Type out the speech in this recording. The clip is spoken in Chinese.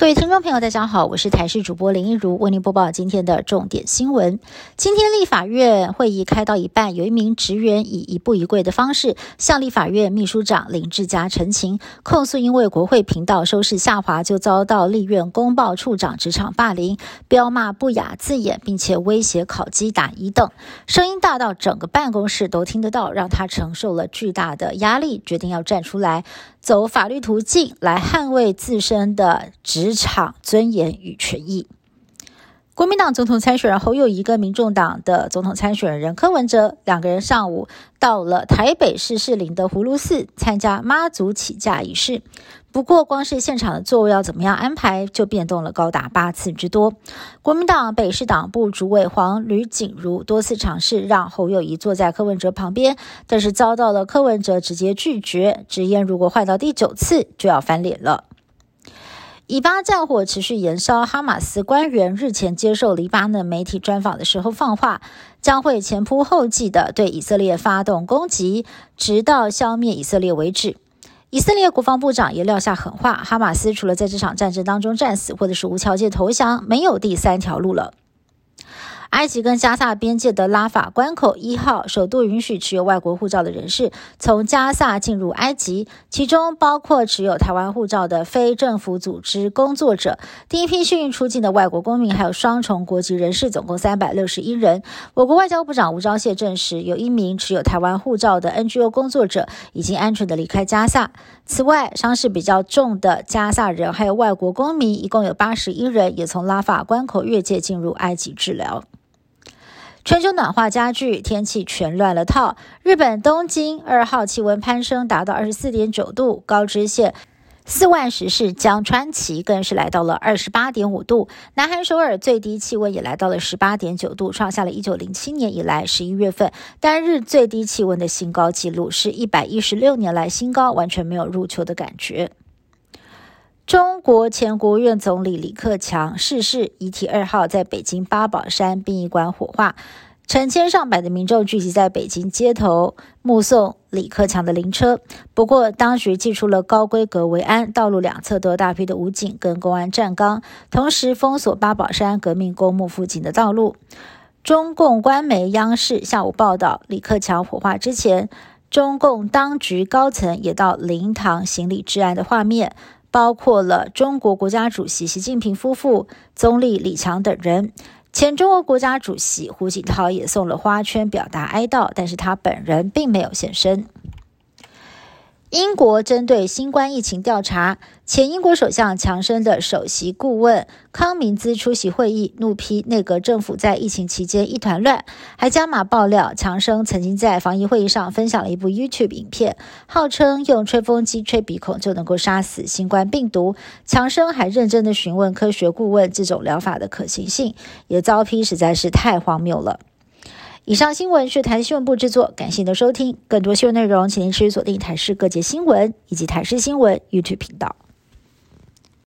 各位听众朋友，大家好，我是台视主播林一如，为您播报今天的重点新闻。今天立法院会议开到一半，有一名职员以一步一跪的方式向立法院秘书长林志嘉陈情，控诉因为国会频道收视下滑，就遭到立院公报处长职场霸凌、彪骂不雅字眼，并且威胁考绩打一等，声音大到整个办公室都听得到，让他承受了巨大的压力，决定要站出来。走法律途径来捍卫自身的职职场尊严与权益。国民党总统参选人侯友谊跟民众党的总统参选人柯文哲两个人上午到了台北市士林的葫芦寺参加妈祖起驾仪式。不过，光是现场的座位要怎么样安排，就变动了高达八次之多。国民党北市党部主委黄吕景如多次尝试让侯友谊坐在柯文哲旁边，但是遭到了柯文哲直接拒绝，直言如果换到第九次就要翻脸了。以巴战火持续延烧，哈马斯官员日前接受黎巴嫩媒体专访的时候放话，将会前仆后继的对以色列发动攻击，直到消灭以色列为止。以色列国防部长也撂下狠话：哈马斯除了在这场战争当中战死，或者是无条件投降，没有第三条路了。埃及跟加萨边界的拉法关口一号首度允许持有外国护照的人士从加萨进入埃及，其中包括持有台湾护照的非政府组织工作者。第一批幸运出境的外国公民还有双重国籍人士，总共三百六十一人。我国外交部长吴钊燮证实，有一名持有台湾护照的 NGO 工作者已经安全的离开加萨。此外，伤势比较重的加萨人还有外国公民，一共有八十一人，也从拉法关口越界进入埃及治疗。全球暖化加剧，天气全乱了套。日本东京二号气温攀升，达到二十四点九度，高知县四万石市江川崎更是来到了二十八点五度。南韩首尔最低气温也来到了十八点九度，创下了一九零七年以来十一月份单日最低气温的新高纪录，是一百一十六年来新高，完全没有入秋的感觉。中国前国务院总理李克强逝世，遗体二号在北京八宝山殡仪馆火化，成千上百的民众聚集在北京街头目送李克强的灵车。不过，当局祭出了高规格维安，道路两侧都有大批的武警跟公安站岗，同时封锁八宝山革命公墓附近的道路。中共官媒央视下午报道，李克强火化之前，中共当局高层也到灵堂行礼致哀的画面。包括了中国国家主席习近平夫妇、总理李强等人，前中国国家主席胡锦涛也送了花圈表达哀悼，但是他本人并没有现身。英国针对新冠疫情调查，前英国首相强生的首席顾问康明兹出席会议，怒批内阁政府在疫情期间一团乱，还加码爆料强生曾经在防疫会议上分享了一部 YouTube 影片，号称用吹风机吹鼻孔就能够杀死新冠病毒。强生还认真的询问科学顾问这种疗法的可行性，也遭批实在是太荒谬了。以上新闻是台新闻部制作，感谢您的收听。更多新闻内容，请您持续锁定台视各界新闻以及台视新闻 YouTube 频道。